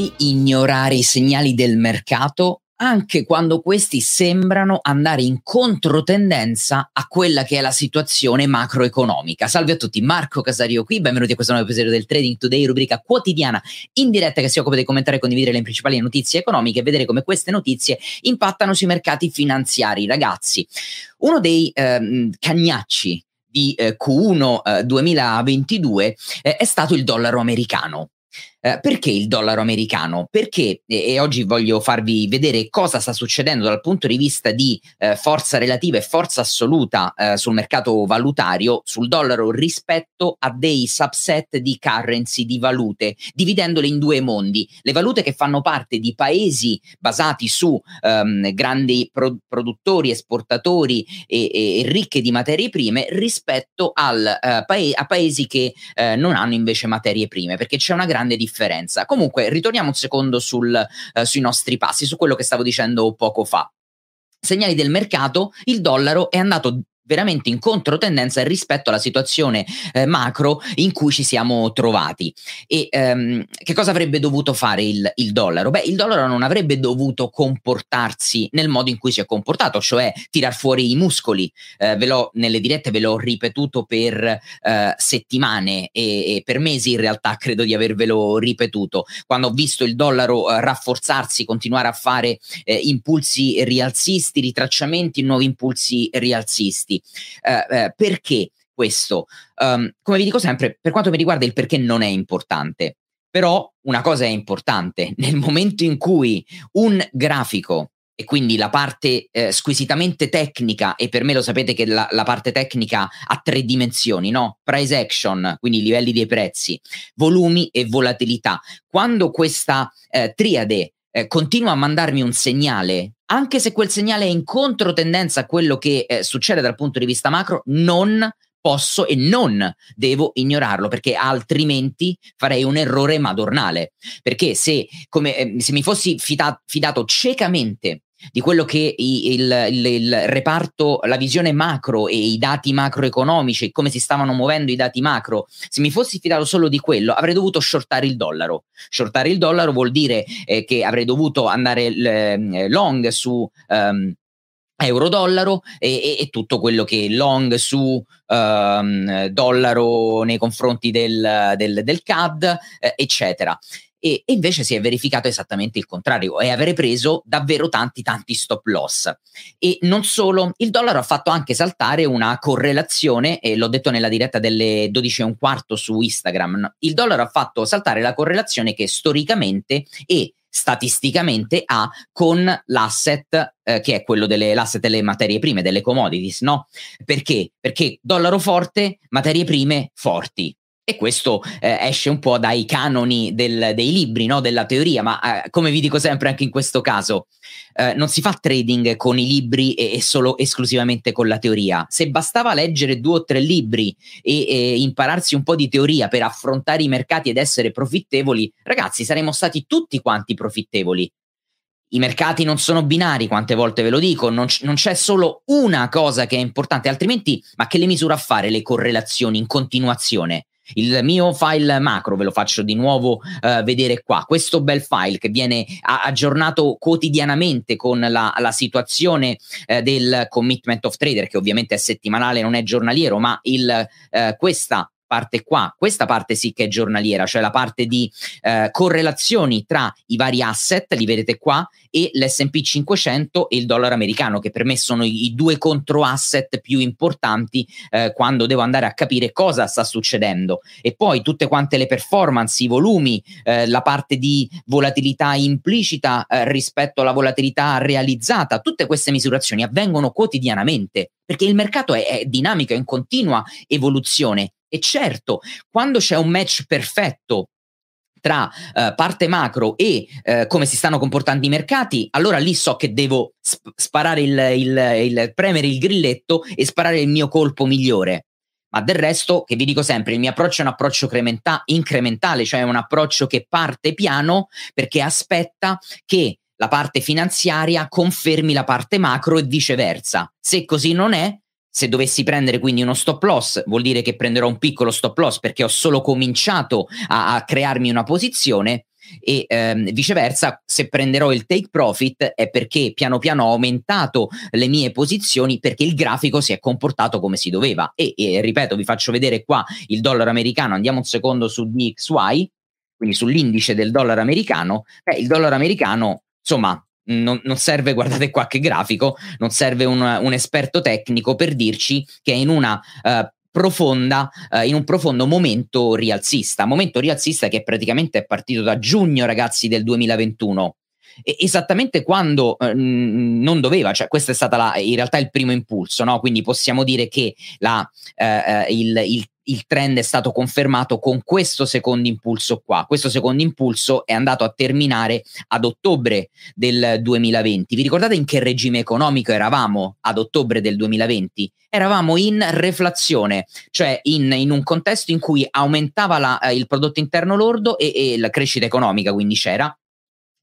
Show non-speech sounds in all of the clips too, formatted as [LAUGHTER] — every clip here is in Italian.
mai ignorare i segnali del mercato anche quando questi sembrano andare in controtendenza a quella che è la situazione macroeconomica. Salve a tutti, Marco Casario qui, benvenuti a questo nuovo episodio del Trading Today, rubrica quotidiana in diretta che si occupa di commentare e condividere le principali notizie economiche e vedere come queste notizie impattano sui mercati finanziari. Ragazzi, uno dei ehm, cagnacci di eh, Q1 eh, 2022 eh, è stato il dollaro americano. Eh, perché il dollaro americano? Perché, e, e, oggi voglio farvi vedere cosa sta succedendo dal punto di vista di eh, forza relativa e forza assoluta eh, sul mercato valutario, sul dollaro rispetto a dei subset di currency, di valute, dividendole in due mondi. Le valute che fanno parte di paesi basati su ehm, grandi pro- produttori, esportatori e, e, ricche di materie prime rispetto al, eh, pae- a paesi che eh, non hanno invece materie prime, perché c'è una grande differenza differenza. Comunque, ritorniamo un secondo sul, eh, sui nostri passi, su quello che stavo dicendo poco fa. Segnali del mercato, il dollaro è andato veramente in controtendenza rispetto alla situazione eh, macro in cui ci siamo trovati. E ehm, che cosa avrebbe dovuto fare il, il, dollaro? Beh, il dollaro non avrebbe dovuto comportarsi nel modo in cui si è comportato, cioè tirar fuori i muscoli. Eh, ve l'ho, nelle dirette ve l'ho ripetuto per eh, settimane e, e, per mesi in realtà credo di avervelo ripetuto. Quando ho visto il dollaro eh, rafforzarsi, continuare a fare eh, impulsi rialzisti, ritracciamenti, nuovi impulsi rialzisti. Eh, eh, perché questo? Um, come vi dico sempre, per quanto mi riguarda il perché non è importante, però una cosa è importante, [LAUGHS] nel momento in cui un grafico e quindi la parte eh, squisitamente tecnica, e per me lo sapete che la, la, parte tecnica ha tre dimensioni, no? Price action, quindi livelli dei prezzi, volumi e volatilità. Quando questa eh, triade eh, continua a mandarmi un segnale, anche se quel segnale è in controtendenza a quello che eh, succede dal punto di vista macro, non posso e non devo ignorarlo perché altrimenti farei un errore madornale. Perché se, come, eh, se mi fossi fida- fidato ciecamente di quello che il, il, il, reparto, la visione macro e i dati macroeconomici, come si stavano muovendo i dati macro, se mi fossi fidato solo di quello, avrei dovuto shortare il dollaro. Shortare il dollaro vuol dire eh, che avrei dovuto andare eh, long su um, euro-dollaro e, e, e, tutto quello che long su um, dollaro nei confronti del, del, del CAD, eh, eccetera e, e, invece si è verificato esattamente il contrario e avere preso davvero tanti tanti stop loss e non solo il dollaro ha fatto anche saltare una correlazione e l'ho detto nella diretta delle 12 e un quarto su Instagram il dollaro ha fatto saltare la correlazione che storicamente e statisticamente ha con l'asset eh, che è quello delle l'asset delle materie prime, delle commodities, no? Perché? Perché dollaro forte, materie prime forti. E questo eh, esce un po' dai canoni del, dei libri, no? della teoria, ma eh, come vi dico sempre anche in questo caso, eh, non si fa trading con i libri e, e, solo esclusivamente con la teoria. Se bastava leggere due o tre libri e, e, impararsi un po' di teoria per affrontare i mercati ed essere profittevoli, ragazzi, saremmo stati tutti quanti profittevoli. I mercati non sono binari, quante volte ve lo dico, non, c- non, c'è solo una cosa che è importante, altrimenti, ma che le misura a fare le correlazioni in continuazione? Il mio file macro ve lo faccio di nuovo uh, vedere qua. Questo bel file che viene a- aggiornato quotidianamente con la, la situazione uh, del commitment of trader, che ovviamente è settimanale, non è giornaliero, ma il, uh, questa parte qua, questa parte sì che è giornaliera, cioè la parte di eh, correlazioni tra i vari asset, li vedete qua, e l'SP 500 e il dollaro americano, che per me sono i, i due contro asset più importanti eh, quando devo andare a capire cosa sta succedendo. E poi tutte quante le performance, i volumi, eh, la parte di volatilità implicita eh, rispetto alla volatilità realizzata, tutte queste misurazioni avvengono quotidianamente perché il mercato è, è dinamico, è in continua evoluzione e certo, quando c'è un match perfetto tra uh, parte macro e uh, come si stanno comportando i mercati, allora lì so che devo sp- sparare il, il, il, premere il grilletto e sparare il mio colpo migliore. Ma del resto, che vi dico sempre, il mio approccio è un approccio crementa- incrementale, cioè un approccio che parte piano perché aspetta che la parte finanziaria confermi la parte macro e viceversa. Se così non è, se dovessi prendere quindi uno stop loss, vuol dire che prenderò un piccolo stop loss perché ho solo cominciato a, a crearmi una posizione e ehm, viceversa se prenderò il take profit è perché piano piano ho aumentato le mie posizioni perché il grafico si è comportato come si doveva. E, e ripeto vi faccio vedere qua il dollaro americano andiamo un secondo su DXY quindi sull'indice del dollaro americano. Eh, il dollaro americano insomma non, non, serve, guardate qua che grafico, non serve un, un esperto tecnico per dirci che è in una uh, profonda, uh, in un profondo momento rialzista, momento rialzista che praticamente è partito da giugno, ragazzi, del 2021. E esattamente quando uh, non doveva, cioè questo è stato in realtà il primo impulso, no? quindi possiamo dire che la, il, il il trend è stato confermato con questo secondo impulso qua. Questo secondo impulso è andato a terminare ad ottobre del 2020. Vi ricordate in che regime economico eravamo ad ottobre del 2020? Eravamo in reflazione, cioè in, in un contesto in cui aumentava la, eh, il prodotto interno lordo e, e la crescita economica, quindi c'era,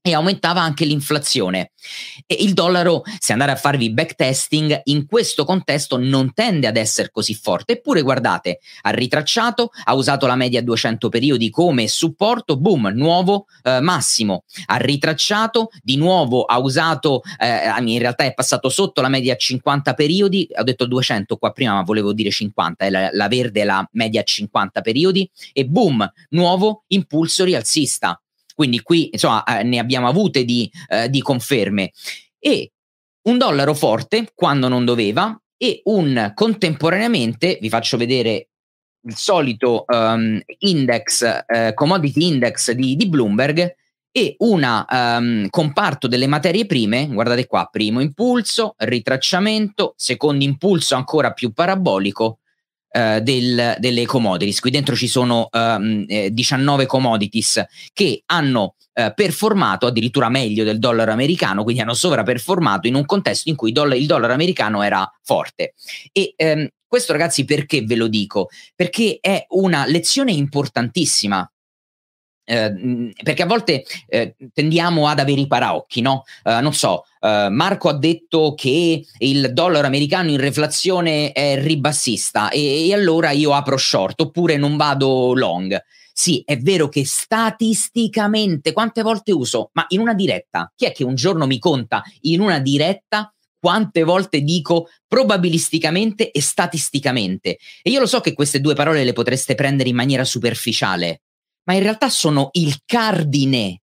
e aumentava anche l'inflazione. E il dollaro, se andare a farvi backtesting, in questo contesto non tende ad essere così forte. Eppure, guardate, ha ritracciato, ha usato la media 200 periodi come supporto, boom, nuovo eh, massimo. Ha ritracciato, di nuovo ha usato, eh, in realtà è passato sotto la media 50 periodi, ho detto 200 qua prima, ma volevo dire 50, è la, la verde è la media 50 periodi, e boom, nuovo impulso rialzista quindi qui insomma eh, ne abbiamo avute di, eh, di conferme. E un dollaro forte quando non doveva e un contemporaneamente, vi faccio vedere il solito um, index, uh, commodity index di, di Bloomberg e un um, comparto delle materie prime, guardate qua, primo impulso, ritracciamento, secondo impulso ancora più parabolico, Uh, del, delle commodities. Qui dentro ci sono um, eh, 19 commodities che hanno uh, performato addirittura meglio del dollaro americano, quindi hanno sovraperformato in un contesto in cui doll- il dollaro americano era forte. E um, questo ragazzi perché ve lo dico? Perché è una lezione importantissima eh, perché a volte eh, tendiamo ad avere i paraocchi, no? Uh, non so, uh, Marco ha detto che il dollaro americano in reflazione è ribassista e, e allora io apro short oppure non vado long. Sì, è vero che statisticamente, quante volte uso? Ma in una diretta, chi è che un giorno mi conta in una diretta quante volte dico probabilisticamente e statisticamente? E io lo so che queste due parole le potreste prendere in maniera superficiale, ma in realtà sono il cardine,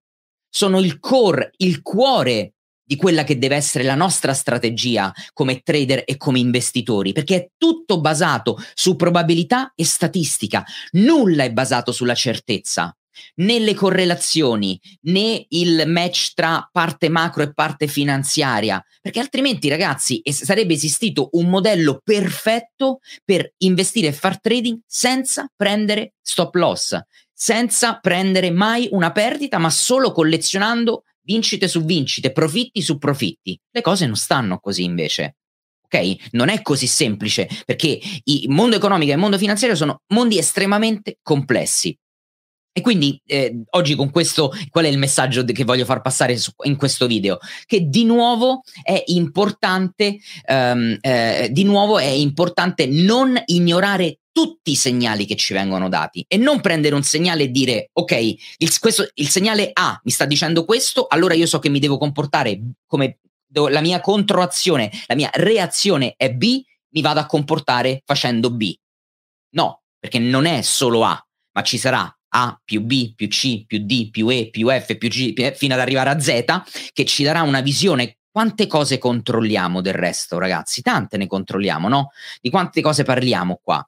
sono il core, il cuore di quella che deve essere la nostra strategia come trader e come investitori, perché è tutto basato su probabilità e statistica, nulla è basato sulla certezza né le correlazioni, né il match tra parte macro e parte finanziaria, perché altrimenti ragazzi sarebbe esistito un modello perfetto per investire e far trading senza prendere stop loss, senza prendere mai una perdita, ma solo collezionando vincite su vincite, profitti su profitti. Le cose non stanno così invece. Ok? Non è così semplice perché il mondo economico e il mondo finanziario sono mondi estremamente complessi. E quindi eh, oggi con questo, qual è il messaggio che voglio far passare su, in questo video? Che di nuovo è importante, um, eh, di nuovo è importante non ignorare tutti i segnali che ci vengono dati e non prendere un segnale e dire ok, il, questo, il segnale A mi sta dicendo questo, allora io so che mi devo comportare come la mia controazione, la mia reazione è B, mi vado a comportare facendo B. No, perché non è solo A, ma ci sarà a più B più C più D più E più F più G fino ad arrivare a Z che ci darà una visione. Quante cose controlliamo del resto ragazzi? Tante ne controlliamo no? Di quante cose parliamo qua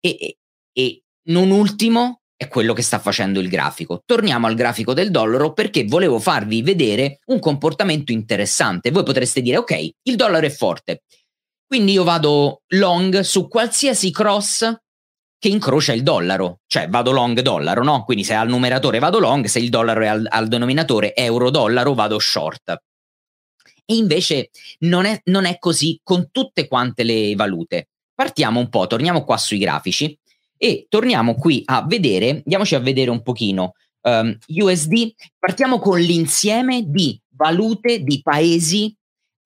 e, e, non ultimo è quello che sta facendo il grafico. Torniamo al grafico del dollaro perché volevo farvi vedere un comportamento interessante. Voi potreste dire, ok, il dollaro è forte, quindi io vado long su qualsiasi cross che incrocia il dollaro, cioè vado long dollaro, no? Quindi se al numeratore vado long, se il dollaro è al, al denominatore euro-dollaro vado short. E invece non è, non è così con tutte quante le valute. Partiamo un po', torniamo qua sui grafici e torniamo qui a vedere, andiamoci a vedere un pochino um, USD, partiamo con l'insieme di valute di paesi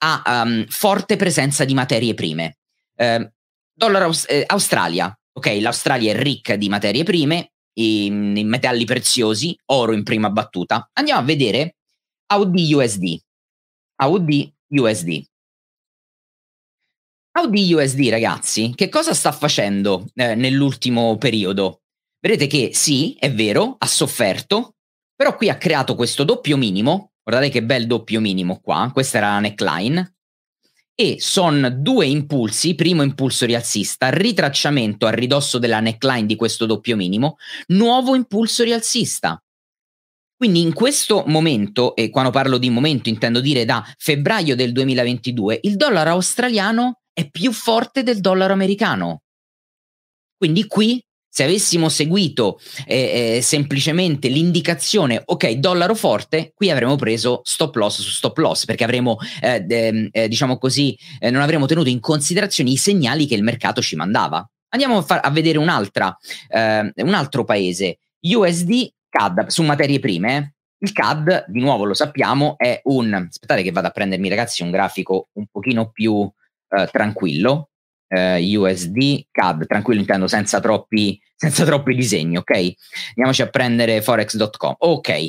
a um, forte presenza di materie prime. Uh, dollaro eh, Australia, Ok, l'Australia è ricca di materie prime, i, i metalli preziosi, oro in prima battuta. Andiamo a vedere AUD USD. AUD USD. AUD USD, ragazzi, che cosa sta facendo eh, nell'ultimo periodo? Vedete che sì, è vero, ha sofferto, però qui ha creato questo doppio minimo. Guardate che bel doppio minimo qua. Questa era la neckline e sono due impulsi, primo impulso rialzista, ritracciamento a ridosso della neckline di questo doppio minimo, nuovo impulso rialzista. Quindi in questo momento, e quando parlo di momento intendo dire da febbraio del 2022, il dollaro australiano è più forte del dollaro americano. Quindi qui se avessimo seguito eh, eh, semplicemente l'indicazione, ok, dollaro forte, qui avremmo preso stop loss su stop loss, perché avremmo, eh, eh, diciamo così, eh, non avremmo tenuto in considerazione i segnali che il mercato ci mandava. Andiamo a, far, a vedere un'altra, eh, un altro paese, USD CAD, su materie prime. Il CAD, di nuovo lo sappiamo, è un... Aspettate che vado a prendermi ragazzi un grafico un pochino più tranquillo eh, USD, CAD, tranquillo intendo senza troppi, [LAUGHS] senza troppi disegni, ok? Andiamoci a prendere forex.com. Ok,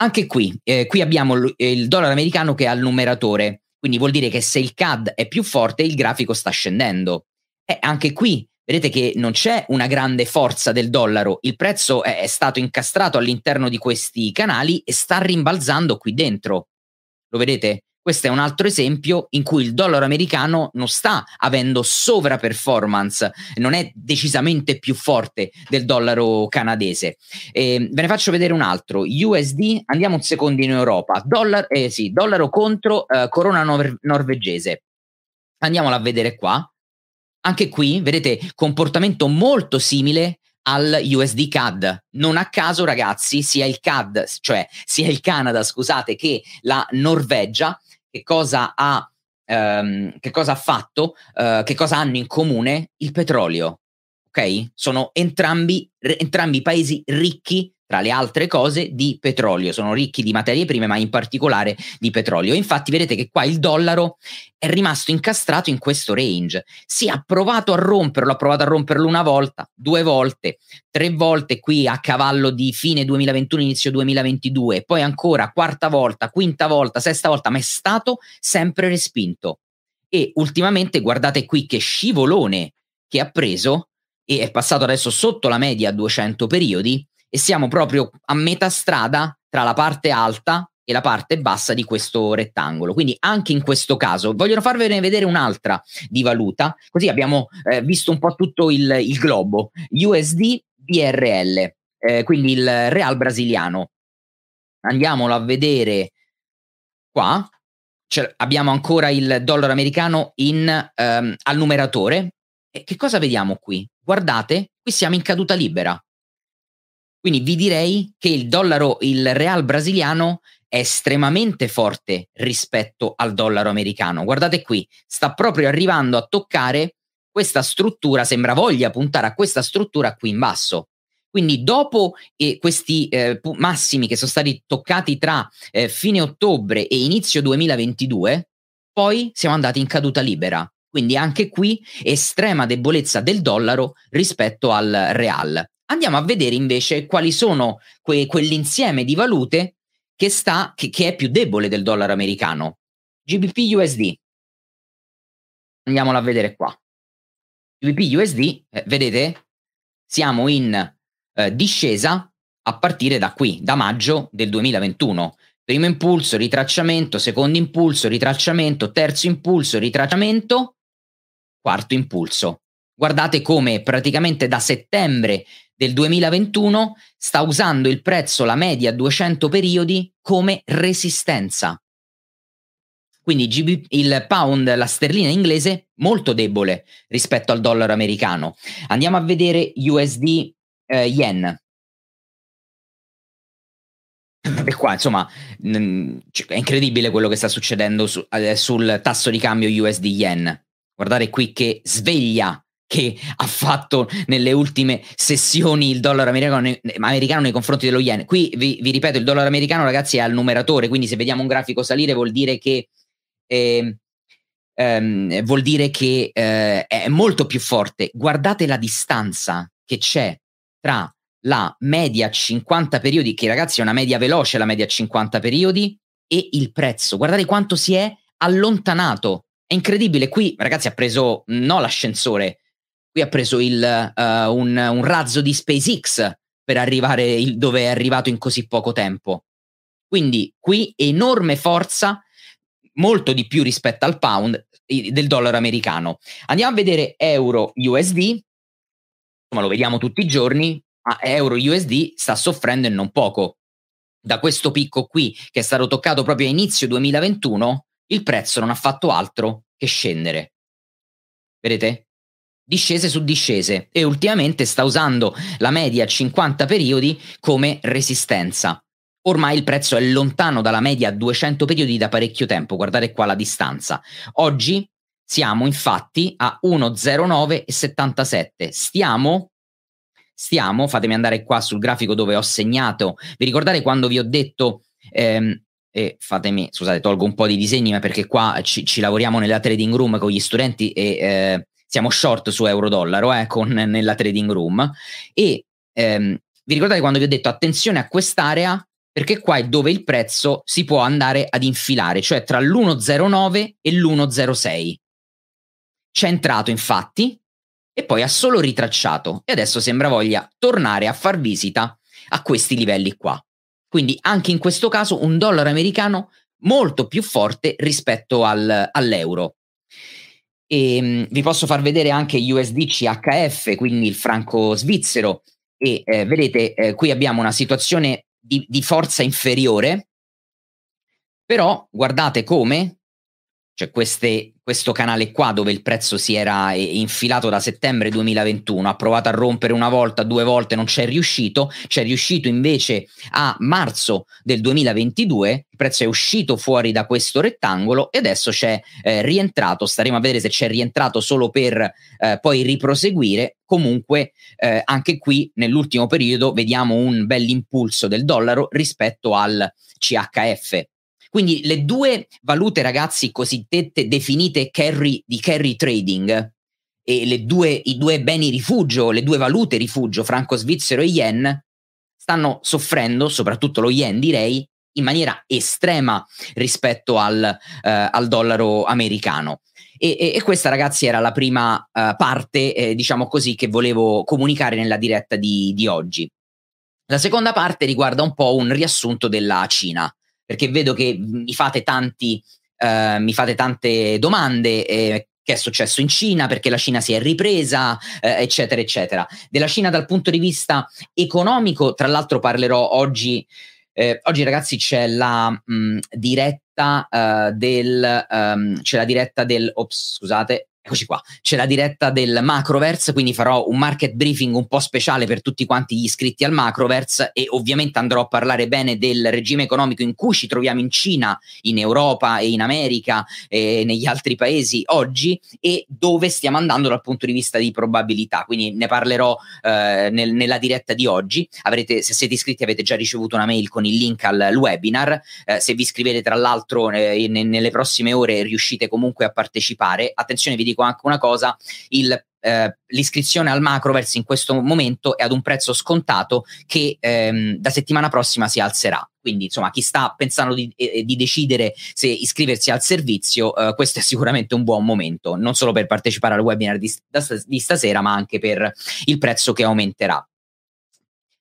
anche qui, eh, qui abbiamo l- il dollaro americano che ha il numeratore, quindi vuol dire che se il CAD è più forte il grafico sta scendendo. E anche qui vedete che non c'è una grande forza del dollaro, il prezzo è, è stato incastrato all'interno di questi canali e sta rimbalzando qui dentro. Lo vedete? Questo è un altro esempio in cui il dollaro americano non sta avendo sovraperformance, non è decisamente più forte del dollaro canadese. Eh, ve ne faccio vedere un altro. USD, andiamo un secondo in Europa. Dollar, eh, sì, dollaro contro eh, corona nor- norvegese. Andiamola a vedere qua. Anche qui, vedete, comportamento molto simile al USD CAD. Non a caso, ragazzi, sia il CAD, cioè sia il Canada, scusate, che la Norvegia che cosa ha, ehm, che cosa ha fatto, eh, che cosa hanno in comune il petrolio. Ok? Sono entrambi, r- entrambi paesi ricchi tra le altre cose, di petrolio. Sono ricchi di materie prime, ma in particolare di petrolio. Infatti, vedete che qua il dollaro è rimasto incastrato in questo range. Si ha provato a romperlo, ha provato a romperlo una volta, due volte, tre volte qui a cavallo di fine 2021, inizio 2022, poi ancora quarta volta, quinta volta, sesta volta, ma è stato sempre respinto. E ultimamente guardate qui che scivolone che ha preso e è passato adesso sotto la media a 200 periodi e siamo proprio a metà strada tra la parte alta e la parte bassa di questo rettangolo. Quindi anche in questo caso voglio farvene vedere un'altra di valuta, così abbiamo eh, visto un po' tutto il, il globo. USD BRL, eh, quindi il real brasiliano. Andiamolo a vedere qua. Cioè, abbiamo ancora il dollaro americano in, ehm, al numeratore. E che cosa vediamo qui? Guardate, qui siamo in caduta libera. Quindi vi direi che il dollaro, il real brasiliano è estremamente forte rispetto al dollaro americano. Guardate qui, sta proprio arrivando a toccare questa struttura, sembra voglia puntare a questa struttura qui in basso. Quindi dopo eh, questi eh, massimi che sono stati toccati tra eh, fine ottobre e inizio 2022, poi siamo andati in caduta libera. Quindi anche qui estrema debolezza del dollaro rispetto al real. Andiamo a vedere invece quali sono que- quell'insieme di valute che, sta, che, che è più debole del dollaro americano. GBP USD. Andiamolo a vedere qua. GBP USD, eh, vedete, siamo in eh, discesa a partire da qui, da maggio del 2021. Primo impulso, ritracciamento, secondo impulso, ritracciamento, terzo impulso, ritracciamento, quarto impulso. Guardate come praticamente da settembre del 2021 sta usando il prezzo, la media 200 periodi, come resistenza. Quindi il pound, la sterlina inglese, molto debole rispetto al dollaro americano. Andiamo a vedere USD eh, yen. E qua, insomma, è incredibile quello che sta succedendo su, eh, sul tasso di cambio USD yen. Guardate qui che sveglia che ha fatto nelle ultime sessioni il dollaro americano, americano nei confronti dello yen. Qui vi, vi, ripeto, il dollaro americano, ragazzi, è al numeratore, quindi se vediamo un grafico salire vuol dire che, eh, ehm, vuol dire che eh, è molto più forte. Guardate la distanza che c'è tra la media 50 periodi, che ragazzi è una media veloce la media 50 periodi, e il prezzo. Guardate quanto si è allontanato. È incredibile. Qui, ragazzi, ha preso no l'ascensore, qui ha preso il, uh, un, un, razzo di SpaceX per arrivare il, dove è arrivato in così poco tempo. Quindi qui enorme forza, molto di più rispetto al pound del dollaro americano. Andiamo a vedere euro USD, insomma lo vediamo tutti i giorni, ma euro USD sta soffrendo e non poco. Da questo picco qui, che è stato toccato proprio a inizio 2021, il prezzo non ha fatto altro che scendere. Vedete? Discese su discese e ultimamente sta usando la media 50 periodi come resistenza. Ormai il prezzo è lontano dalla media 200 periodi da parecchio tempo, guardate qua la distanza. Oggi siamo infatti a 1,0977. Stiamo stiamo, fatemi andare qua sul grafico dove ho segnato, vi ricordate quando vi ho detto, ehm, e fatemi, scusate, tolgo un po' di disegni, ma perché qua ci, ci lavoriamo nella trading room con gli studenti e eh, siamo short su euro-dollaro eh, con, nella trading room, e ehm, vi ricordate quando vi ho detto attenzione a quest'area perché qua è dove il prezzo si può andare ad infilare, cioè tra l'1,09 e l'1,06. C'è entrato infatti, e poi ha solo ritracciato e adesso sembra voglia tornare a far visita a questi livelli qua. Quindi anche in questo caso un dollaro americano molto più forte rispetto al, all'euro. E, ehm, vi posso far vedere anche USD CHF, quindi il franco svizzero, e eh, vedete eh, qui abbiamo una situazione di, di forza inferiore, però guardate come cioè queste, questo canale qua dove il prezzo si era infilato da settembre 2021, ha provato a rompere una volta, due volte, non c'è riuscito, c'è riuscito invece a marzo del 2022, il prezzo è uscito fuori da questo rettangolo e adesso c'è eh, rientrato, staremo a vedere se c'è rientrato solo per eh, poi riproseguire, comunque eh, anche qui nell'ultimo periodo vediamo un bell'impulso del dollaro rispetto al CHF quindi le due valute, ragazzi, cosiddette definite carry, di carry trading, e due, i due beni rifugio, le due valute rifugio, franco svizzero e yen, stanno soffrendo, soprattutto lo yen direi, in maniera estrema rispetto al, eh, al dollaro americano. E, e, e, questa, ragazzi, era la prima uh, parte, eh, diciamo così, che volevo comunicare nella diretta di, di oggi. La seconda parte riguarda un po' un riassunto della Cina perché vedo che mi fate, tanti, eh, mi fate tante domande. Eh, che è successo in Cina, perché la Cina si è ripresa, eh, eccetera, eccetera. Della Cina dal punto di vista economico, tra l'altro parlerò oggi, eh, oggi ragazzi c'è la mh, diretta uh, del, um, c'è la diretta del, ops, scusate, Eccoci qua, c'è la diretta del Macroverse, quindi farò un market briefing un po' speciale per tutti quanti gli iscritti al Macroverse e ovviamente andrò a parlare bene del regime economico in cui ci troviamo in Cina, in Europa e in America e negli altri paesi oggi e dove stiamo andando dal punto di vista di probabilità. Quindi ne parlerò eh, nel, nella diretta di oggi. Avrete, se siete iscritti avete già ricevuto una mail con il link al, webinar. Eh, se vi iscrivete tra l'altro eh, nelle prossime ore riuscite comunque a partecipare. Attenzione, vi dico dico anche una cosa, il eh, l'iscrizione al Macroverse in questo momento è ad un prezzo scontato che ehm, da settimana prossima si alzerà. Quindi, insomma, chi sta pensando di, eh, di decidere se iscriversi al servizio, eh, questo è sicuramente un buon momento, non solo per partecipare al webinar di, di stasera, ma anche per il prezzo che aumenterà.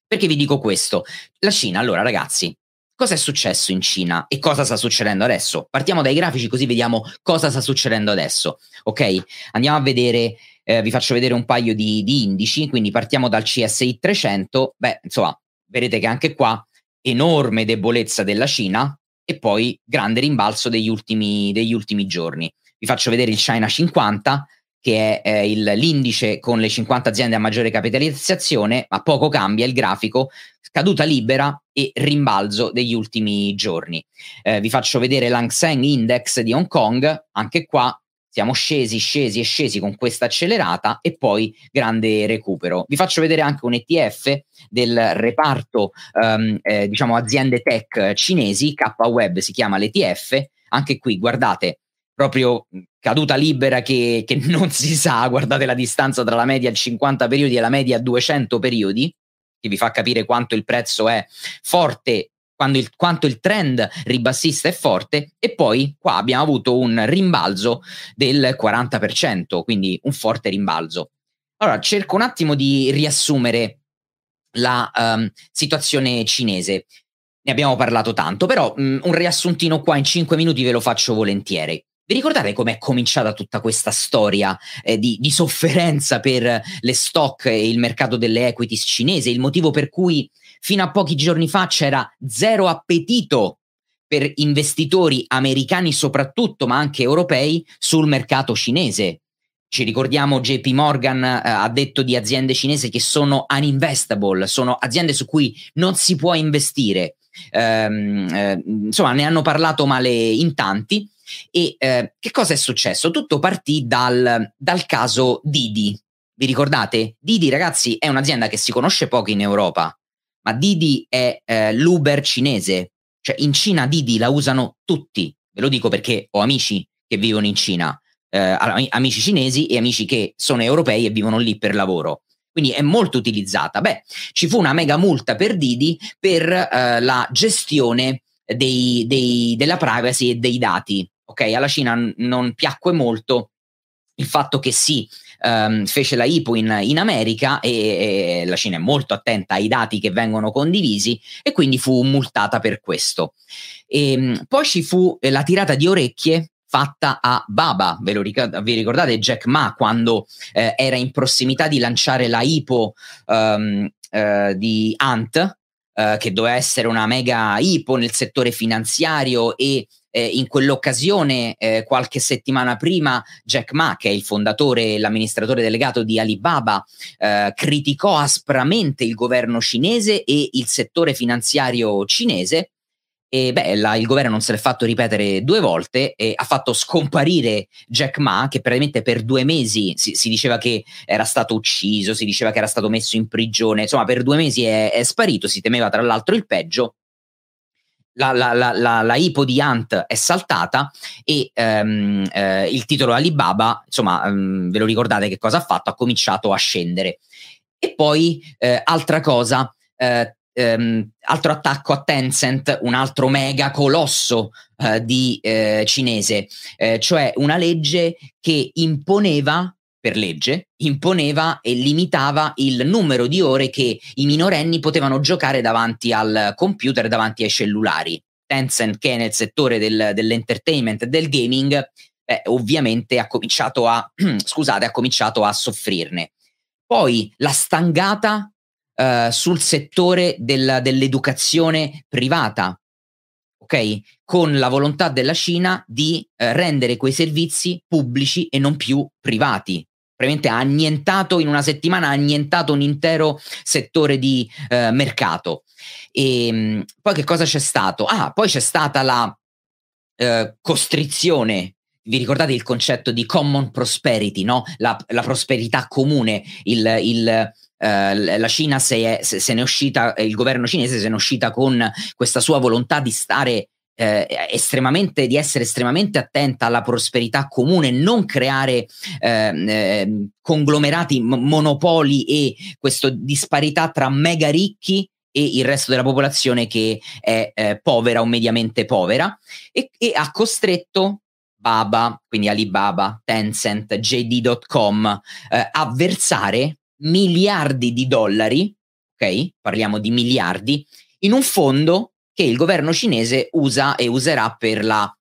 Perché vi dico questo? La Cina, allora, ragazzi, Cosa è successo in Cina e cosa sta succedendo adesso? Partiamo dai grafici così vediamo cosa sta succedendo adesso. Ok? Andiamo a vedere, eh, vi faccio vedere un paio di, di, indici, quindi partiamo dal CSI 300. Beh, insomma, vedete che anche qua enorme debolezza della Cina e poi grande rimbalzo degli ultimi, degli ultimi giorni. Vi faccio vedere il China 50 che è eh, il, l'indice con le 50 aziende a maggiore capitalizzazione, ma poco cambia il grafico, caduta libera e rimbalzo degli ultimi giorni. Eh, vi faccio vedere l'Hang Seng Index di Hong Kong, anche qua siamo scesi, scesi e scesi con questa accelerata e poi grande recupero. Vi faccio vedere anche un ETF del reparto, um, eh, diciamo, aziende tech cinesi, K-Web si chiama l'ETF, anche qui guardate proprio caduta libera che, che, [LAUGHS] non si sa, guardate la distanza tra la media 50 periodi e la media 200 periodi, che vi fa capire quanto il prezzo è forte il, quanto il trend ribassista è forte e poi qua abbiamo avuto un rimbalzo del 40%, quindi un forte rimbalzo. Allora, cerco un attimo di riassumere la um, situazione cinese. Ne abbiamo parlato tanto, però um, un riassuntino qua in 5 minuti ve lo faccio volentieri. Vi ricordate com'è cominciata tutta questa storia eh, di, di, sofferenza per le stock e il mercato delle equities cinese? Il motivo per cui fino a pochi giorni fa c'era zero appetito per investitori americani soprattutto, ma anche europei, sul mercato cinese. Ci ricordiamo JP Morgan eh, ha detto di aziende cinesi che sono uninvestable, sono aziende su cui non si può investire. Ehm, eh, insomma, ne hanno parlato male in tanti. E eh, che cosa è successo? Tutto partì dal, dal caso Didi. Vi ricordate? Didi, ragazzi, è un'azienda che si conosce poco in Europa, ma Didi è eh, l'Uber cinese. Cioè, in Cina Didi la usano tutti. Ve lo dico perché ho amici che vivono in Cina eh, amici cinesi e amici che sono europei e vivono lì per lavoro. Quindi è molto utilizzata. Beh, ci fu una mega multa per Didi per eh, la gestione dei, dei, della privacy e dei dati. Ok, alla Cina non piacque molto il fatto che sì, um, fece la IPO in, in America e, e, la Cina è molto attenta ai dati che vengono condivisi e quindi fu multata per questo. E, ehm, poi ci fu la tirata di orecchie fatta a Baba. Ve lo ricorda, vi ricordate Jack Ma quando eh, era in prossimità di lanciare la IPO um, uh, di Ant, uh, che doveva essere una mega IPO nel settore finanziario e eh, in quell'occasione, eh, qualche settimana prima, Jack Ma, che è il fondatore e l'amministratore delegato di Alibaba, eh, criticò aspramente il governo cinese e il settore finanziario cinese e beh, la, il governo non se l'è fatto ripetere due volte e ha fatto scomparire Jack Ma, che praticamente per due mesi si, si, diceva che era stato ucciso, si diceva che era stato messo in prigione, insomma, per due mesi è, è sparito, si temeva tra l'altro il peggio. La, la, la, la, ipo di Ant è saltata e um, eh, il titolo Alibaba, insomma, um, ve lo ricordate che cosa ha fatto? Ha cominciato a scendere. E poi, eh, altra cosa, eh, ehm, altro attacco a Tencent, un altro mega colosso eh, di eh, cinese, eh, cioè una legge che imponeva per legge, imponeva e limitava il numero di ore che i minorenni potevano giocare davanti al computer, davanti ai cellulari. Tencent, che è nel settore del, dell'entertainment e del gaming, eh, ovviamente ha cominciato a, [CLEARS THROAT] scusate, ha cominciato a soffrirne. Poi la stangata uh, sul settore del, dell'educazione privata, ok? Con la volontà della Cina di uh, rendere quei servizi pubblici e non più privati. Probabilmente ha annientato in una settimana, ha annientato un intero settore di uh, mercato. E um, poi che cosa c'è stato? Ah, poi c'è stata la costrizione vi ricordate il concetto di common prosperity, no? la, la prosperità comune, il, il, Uh, la Cina se, è, se, se ne è uscita, il governo cinese se ne è uscita con questa sua volontà di stare eh, estremamente, di essere estremamente attenta alla prosperità comune, non creare eh, eh, conglomerati, monopoli e questa disparità tra mega ricchi e il resto della popolazione che è eh, povera o mediamente povera e, e ha costretto Baba, quindi Alibaba, Tencent, JD.com, eh, a versare miliardi di dollari, ok? Parliamo di miliardi, in un fondo che il governo cinese usa e userà per la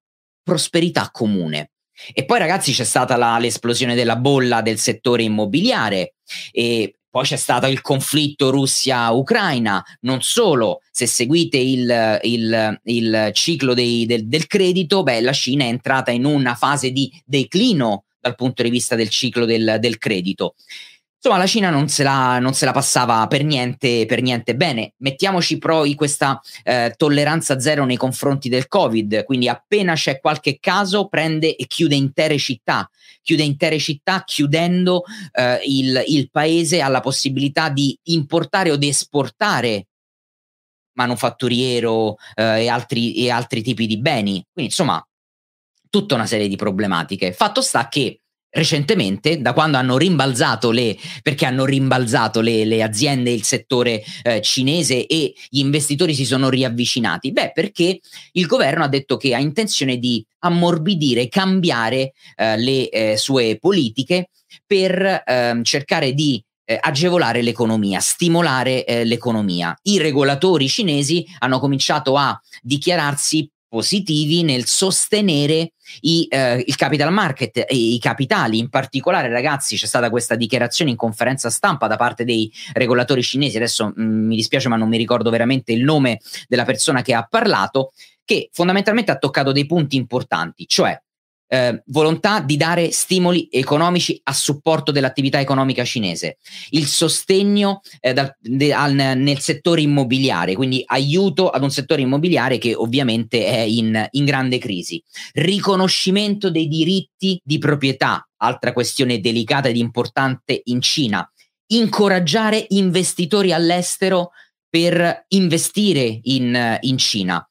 prosperità comune. E poi ragazzi c'è stata la, l'esplosione della bolla del settore immobiliare e poi c'è stato il conflitto Russia-Ucraina, non solo, se seguite il, il, il ciclo dei, del, del, credito, beh, la Cina è entrata in una fase di declino dal punto di vista del ciclo del, del credito. Insomma, la Cina non se la, non se la passava per niente, per niente, bene. Mettiamoci poi questa eh, tolleranza zero nei confronti del Covid, quindi appena c'è qualche caso prende e chiude intere città, chiude intere città chiudendo eh, il, il paese alla possibilità di importare o di esportare manufatturiero eh, e, altri, e altri tipi di beni. Quindi insomma, tutta una serie di problematiche. Fatto sta che recentemente, da quando hanno rimbalzato le, perché hanno rimbalzato le, le aziende, il settore eh, cinese e gli investitori si sono riavvicinati? Beh, perché il governo ha detto che ha intenzione di ammorbidire, cambiare eh, le eh, sue politiche per ehm, cercare di eh, agevolare l'economia, stimolare eh, l'economia. I regolatori cinesi hanno cominciato a dichiararsi positivi nel sostenere i, eh, il capital market e i capitali. In particolare, ragazzi, c'è stata questa dichiarazione in conferenza stampa da parte dei regolatori cinesi. Adesso mh, mm, mi dispiace, ma non mi ricordo veramente il nome della persona che ha parlato, che fondamentalmente ha toccato dei punti importanti, cioè eh, volontà di dare stimoli economici a supporto dell'attività economica cinese, il sostegno eh, dal, de, al, nel settore immobiliare, quindi aiuto ad un settore immobiliare che ovviamente è in, in grande crisi, riconoscimento dei diritti di proprietà, altra questione delicata ed importante in Cina, incoraggiare investitori all'estero per investire in, in Cina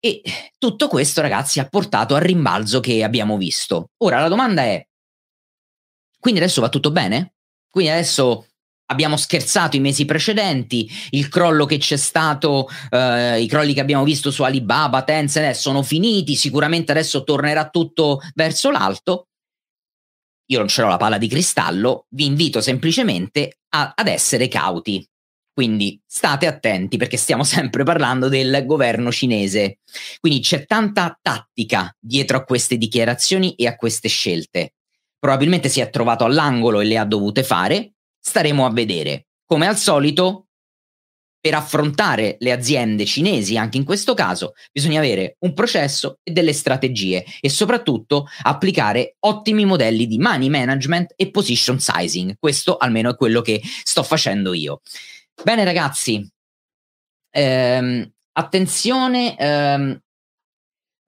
e tutto questo, ragazzi, ha portato al rimbalzo che abbiamo visto. Ora la domanda è: quindi adesso va tutto bene? Quindi adesso abbiamo scherzato i mesi precedenti, il crollo che c'è stato, eh, i crolli che abbiamo visto su Alibaba, Tencent sono finiti, sicuramente adesso tornerà tutto verso l'alto. Io non ce l'ho la palla di cristallo, vi invito semplicemente a, ad essere cauti. Quindi state attenti perché stiamo [LAUGHS] sempre parlando del governo cinese. Quindi c'è tanta tattica dietro a queste dichiarazioni e a queste scelte. Probabilmente si è trovato all'angolo e le ha dovute fare. Staremo a vedere. Come al solito, per affrontare le aziende cinesi, anche in questo caso, bisogna avere un processo e delle strategie e soprattutto applicare ottimi modelli di money management e position sizing. Questo almeno è quello che sto facendo io. Bene ragazzi, ehm, attenzione ehm,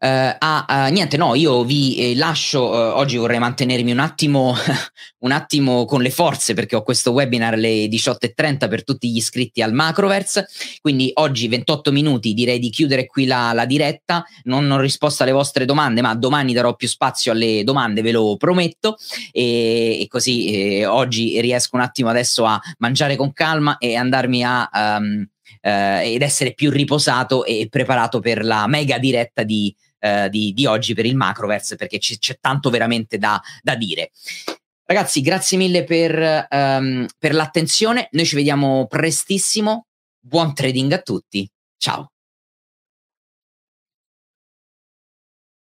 Uh, ah, uh, niente, no, io vi eh, lascio, uh, oggi vorrei mantenermi un attimo, [LAUGHS] un attimo con le forze perché ho questo webinar alle 18.30 per tutti gli iscritti al Macroverse, quindi oggi 28 minuti direi di chiudere qui la, la diretta, non ho risposto alle vostre domande ma domani darò più spazio alle domande, ve lo prometto. E, e così eh, oggi riesco un attimo adesso a mangiare con calma e andarmi a... Um, ed essere più riposato e preparato per la mega diretta di, eh, di, di, oggi per il Macroverse perché c- c'è tanto veramente da, da dire. Ragazzi, grazie mille per, um, per l'attenzione. Noi ci vediamo prestissimo. Buon trading a tutti. Ciao.